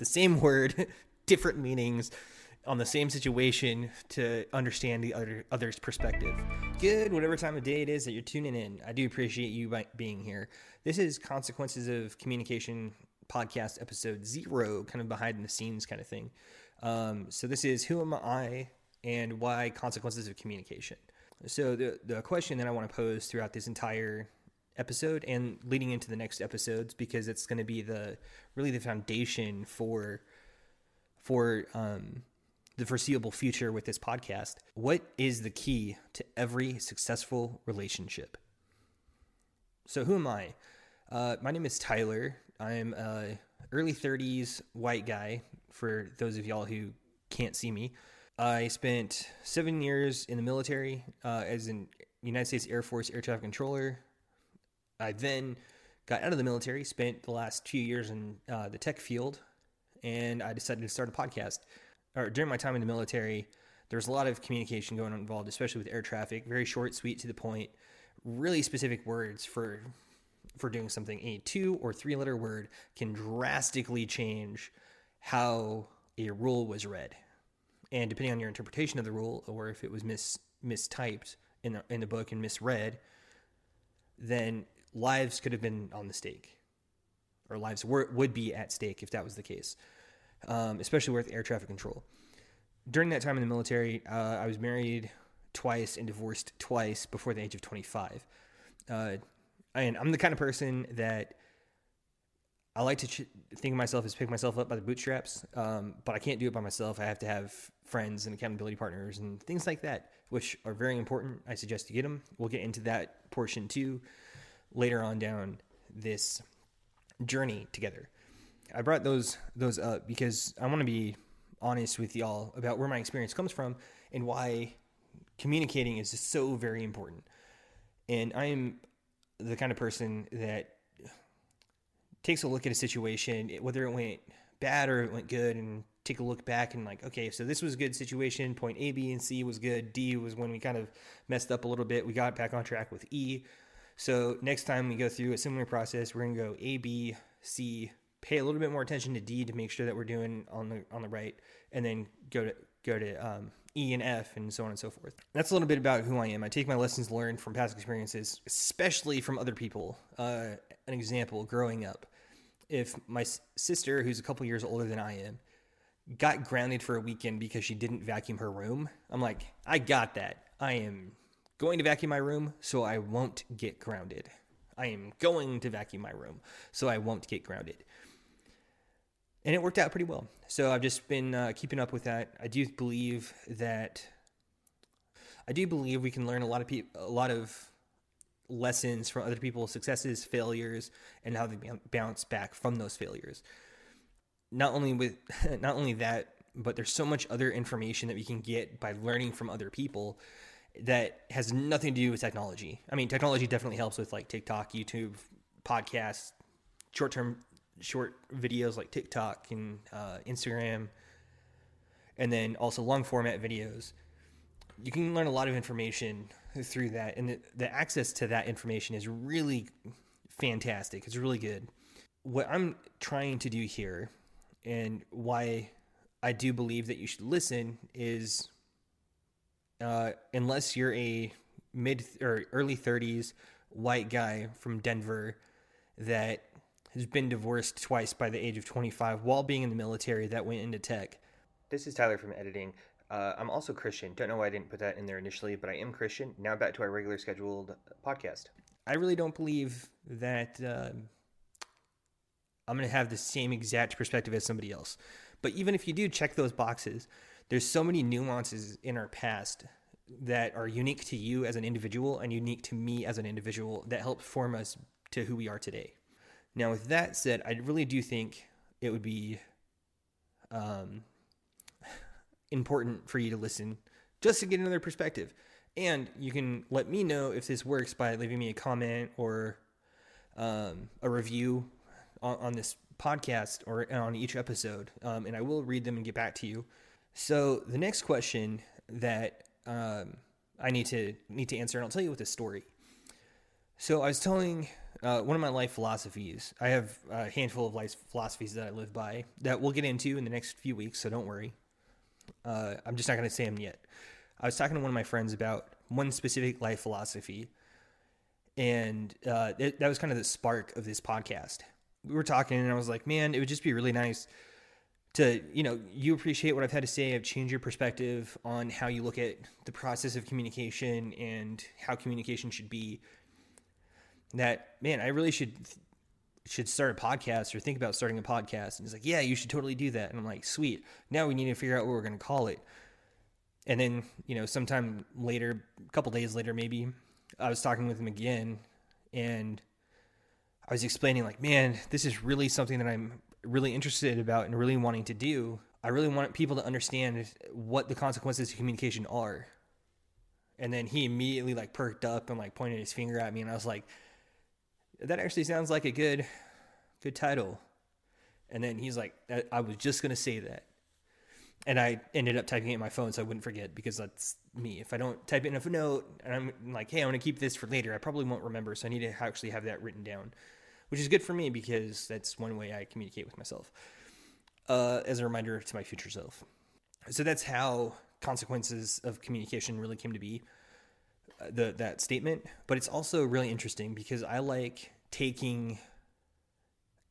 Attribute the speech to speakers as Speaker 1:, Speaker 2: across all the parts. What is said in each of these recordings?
Speaker 1: the same word, different meanings on the same situation to understand the other other's perspective. Good, whatever time of day it is that you're tuning in. I do appreciate you being here. This is Consequences of Communication podcast episode zero, kind of behind the scenes kind of thing. Um, so this is who am I and why consequences of communication. So the the question that I want to pose throughout this entire episode and leading into the next episodes because it's going to be the really the foundation for for um, the foreseeable future with this podcast. What is the key to every successful relationship? So who am I? Uh, my name is Tyler. I'm a early 30s white guy. For those of y'all who can't see me, I spent seven years in the military uh, as an United States Air Force air traffic controller. I then got out of the military, spent the last few years in uh, the tech field, and I decided to start a podcast. Or during my time in the military, there was a lot of communication going on involved, especially with air traffic. Very short, sweet, to the point. Really specific words for for doing something. A two or three letter word can drastically change how a rule was read, and depending on your interpretation of the rule, or if it was mis mistyped in the in the book and misread, then lives could have been on the stake, or lives were, would be at stake if that was the case, um, especially with air traffic control. During that time in the military, uh, I was married twice and divorced twice before the age of 25. Uh, and I'm the kind of person that I like to ch- think of myself as pick myself up by the bootstraps, um, but I can't do it by myself. I have to have friends and accountability partners and things like that, which are very important. I suggest you get them. We'll get into that portion too later on down this journey together. I brought those those up because I want to be honest with y'all about where my experience comes from and why communicating is just so very important. And I am the kind of person that takes a look at a situation, whether it went bad or it went good, and take a look back and like, okay, so this was a good situation. Point A, B, and C was good. D was when we kind of messed up a little bit. We got back on track with E. So next time we go through a similar process, we're gonna go A, B, C, pay a little bit more attention to D to make sure that we're doing on the on the right, and then go to go to um, E and F and so on and so forth. That's a little bit about who I am. I take my lessons learned from past experiences, especially from other people. Uh, an example: growing up, if my sister, who's a couple years older than I am, got grounded for a weekend because she didn't vacuum her room, I'm like, I got that. I am going to vacuum my room so I won't get grounded. I am going to vacuum my room so I won't get grounded. And it worked out pretty well. So I've just been uh, keeping up with that. I do believe that I do believe we can learn a lot of pe- a lot of lessons from other people's successes, failures, and how they bounce back from those failures. Not only with not only that, but there's so much other information that we can get by learning from other people that has nothing to do with technology. I mean, technology definitely helps with like TikTok, YouTube, podcasts, short term short videos like TikTok and uh, Instagram, and then also long format videos. You can learn a lot of information through that, and the, the access to that information is really fantastic. It's really good. What I'm trying to do here, and why I do believe that you should listen, is uh, unless you're a mid or early 30s white guy from Denver that has been divorced twice by the age of 25 while being in the military that went into tech. This is Tyler from editing. Uh, I'm also Christian. Don't know why I didn't put that in there initially, but I am Christian. Now back to our regular scheduled podcast. I really don't believe that uh, I'm going to have the same exact perspective as somebody else. But even if you do check those boxes, there's so many nuances in our past that are unique to you as an individual and unique to me as an individual that help form us to who we are today. Now, with that said, I really do think it would be um, important for you to listen just to get another perspective. And you can let me know if this works by leaving me a comment or um, a review on, on, this podcast or on each episode. Um, and I will read them and get back to you. So the next question that um, I need to need to answer, and I'll tell you with a story. So I was telling Uh, one of my life philosophies. I have a handful of life philosophies that I live by that we'll get into in the next few weeks, so don't worry. Uh, I'm just not going to say them yet. I was talking to one of my friends about one specific life philosophy, and uh, it, that was kind of the spark of this podcast. We were talking, and I was like, man, it would just be really nice to you know you appreciate what i've had to say. I've changed your perspective on how you look at the process of communication and how communication should be. That man i really should should start a podcast or think about starting a podcast. And he's like yeah you should totally do that. And i'm like sweet. Now we need to figure out what we're going to call it. And then you know sometime later a couple days later maybe i was talking with him again and i was explaining like man this is really something that i'm really interested about and really wanting to do, I really want people to understand what the consequences of communication are. And then he immediately like perked up and like pointed his finger at me, and I was like, "That actually sounds like a good, good title." And then he's like, "I was just gonna say that," and I ended up typing it in my phone so I wouldn't forget because that's me. If I don't type it in a note and I'm like, "Hey, I want to keep this for later," I probably won't remember. So I need to actually have that written down which is good for me because that's one way I communicate with myself uh, as a reminder to my future self. So that's how consequences of communication really came to be. Uh, the that statement, but it's also really interesting because I like taking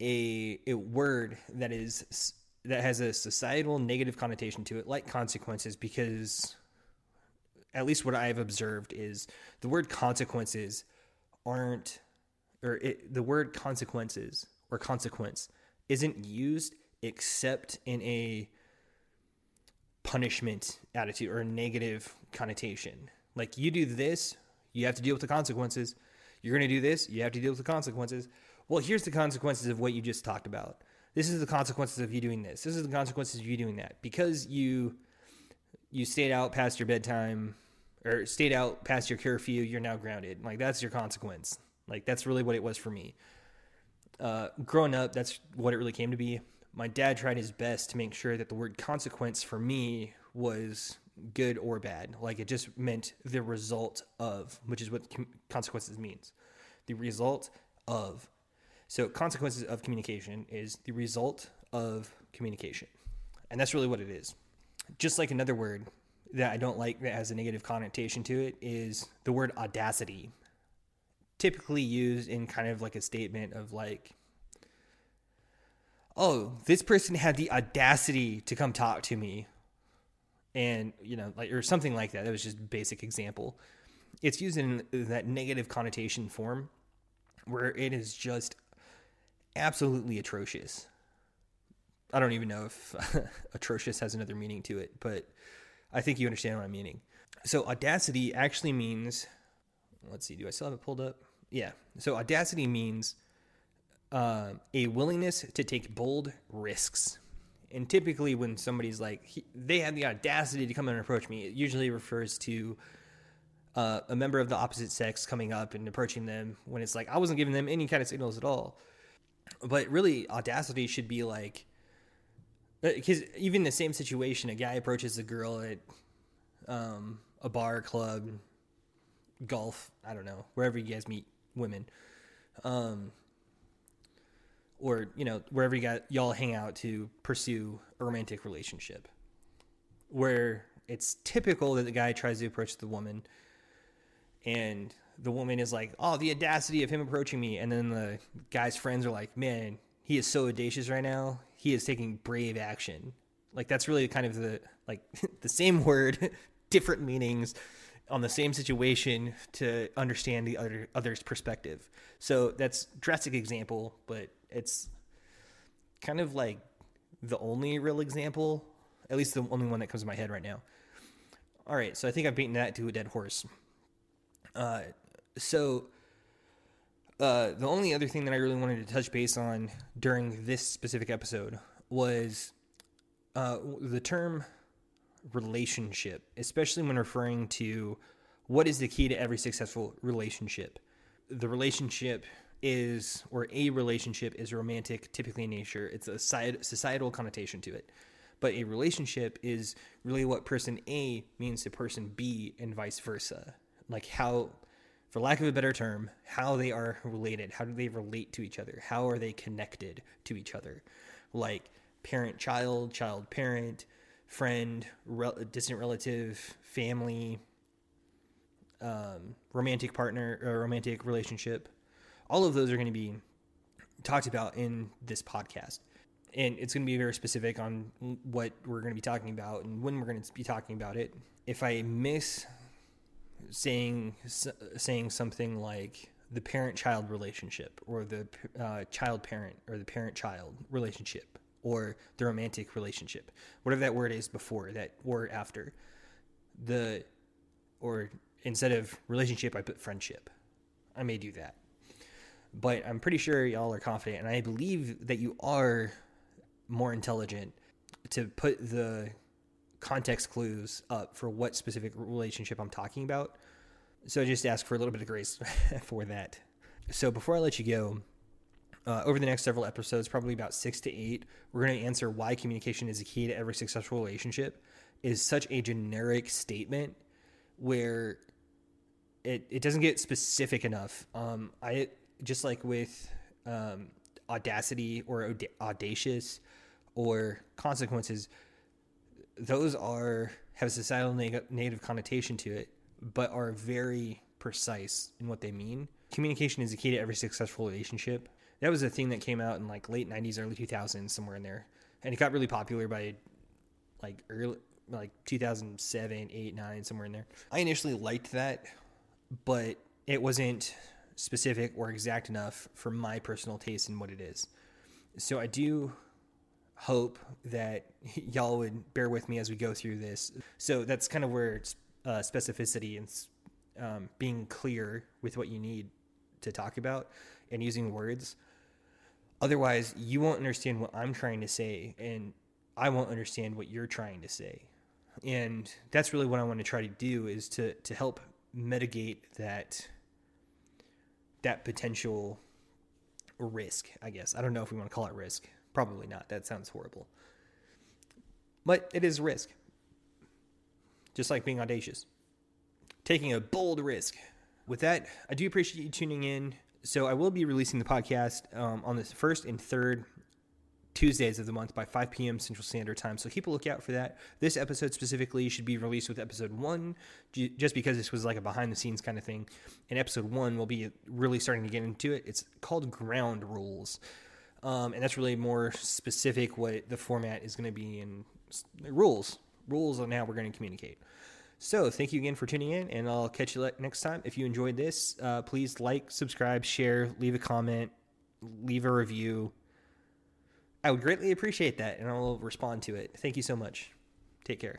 Speaker 1: a a word that is that has a societal negative connotation to it, like consequences, because at least what I've observed is the word consequences aren't or it, the word consequences or consequence isn't used except in a punishment attitude or a negative connotation. Like you do this, you have to deal with the consequences. You're going to do this, you have to deal with the consequences. Well, here's the consequences of what you just talked about. This is the consequences of you doing this. This is the consequences of you doing that. Because you you stayed out past your bedtime or stayed out past your curfew, you're now grounded. Like that's your consequence. Like that's really what it was for me. Uh, growing up, that's what it really came to be. My dad tried his best to make sure that the word consequence for me was good or bad. Like it just meant the result of, which is what consequences means. The result of. So consequences of communication is the result of communication. And that's really what it is. Just like another word that I don't like that has a negative connotation to it is the word audacity typically used in kind of like a statement of like oh this person had the audacity to come talk to me and you know like or something like that. That was just basic example. It's used in that negative connotation form where it is just absolutely atrocious. I don't even know if atrocious has another meaning to it but i think you understand what i'm meaning. So audacity actually means let's see do i still have it pulled up yeah. So audacity means uh, a willingness to take bold risks. And typically, when somebody's like, he, they had the audacity to come and approach me, it usually refers to uh, a member of the opposite sex coming up and approaching them when it's like, I wasn't giving them any kind of signals at all. But really, audacity should be like, because uh, even the same situation, a guy approaches a girl at um, a bar, club, golf, I don't know, wherever you guys meet women, um, or you know wherever you got y'all hang out to pursue a romantic relationship, where it's typical that the guy tries to approach the woman, and the woman is like, "Oh, the audacity of him approaching me," and then the guy's friends are like, "Man, he is so audacious right now. He is taking brave action." Like that's really kind of the like the same word, different meanings on the same situation to understand the other other's perspective. So that's drastic example, but it's kind of like the only real example, at least the only one that comes to my head right now. All right, so I think I've beaten that to a dead horse. Uh, so uh, the only other thing that I really wanted to touch base on during this specific episode was uh, the term relationship, especially when referring to what is the key to every successful relationship. The relationship is, or a relationship is romantic, typically in nature. It's a societal connotation to it. But a relationship is really what person A means to person B and vice versa. Like how, for lack of a better term, how they are related. How do they relate to each other? How are they connected to each other? Like parent child, child parent, friend, distant relative, family, um, romantic partner, or romantic relationship. All of those are going to be talked about in this podcast. And it's going to be very specific on what we're going to be talking about and when we're going to be talking about it. If I miss saying saying something like the parent-child relationship or the uh, child-parent or the parent-child relationship or the romantic relationship, whatever that word is before that or after, the or instead of relationship, I put friendship. I may do that but I'm pretty sure y'all are confident, and I believe that you are more intelligent to put the context clues up for what specific relationship I'm talking about. So just ask for a little bit of grace for that. So before I let you go, uh, over the next several episodes, probably about six to eight, we're going to answer why communication is a key to every successful relationship. Is such a generic statement where it, it doesn't get specific enough. Um, I just like with um, audacity or audacious or consequences, those are have a societal neg- negative connotation to it, but are very precise in what they mean. Communication is the key to every successful relationship. That was a thing that came out in like late '90s, early 2000s, somewhere in there, and it got really popular by like early like 2007, 8, 9, somewhere in there. I initially liked that, but it wasn't specific or exact enough for my personal taste in what it is. So I do hope that y'all would bear with me as we go through this. So that's kind of where uh, specificity and um, being clear with what you need to talk about and using words. Otherwise, you won't understand what I'm trying to say, and I won't understand what you're trying to say. And that's really what I want to try to do is to to help mitigate that that potential risk, I guess. I don't know if we want to call it risk. Probably not. That sounds horrible. But it is risk. Just like being audacious. Taking a bold risk. With that, I do appreciate you tuning in. So I will be releasing the podcast um, on the first and third Tuesdays of the month by 5 p.m. Central Standard Time. So keep a lookout for that. This episode specifically should be released with episode one, just because this was like a behind the scenes kind of thing. And episode one will be really starting to get into it. It's called Ground Rules. Um, and that's really more specific what the format is going to be in rules. Rules on how we're going to communicate. So, thank you again for tuning in, and I'll catch you next time. If you enjoyed this, uh, please like, subscribe, share, leave a comment, leave a review. I would greatly appreciate that, and I'll respond to it. Thank you so much. Take care.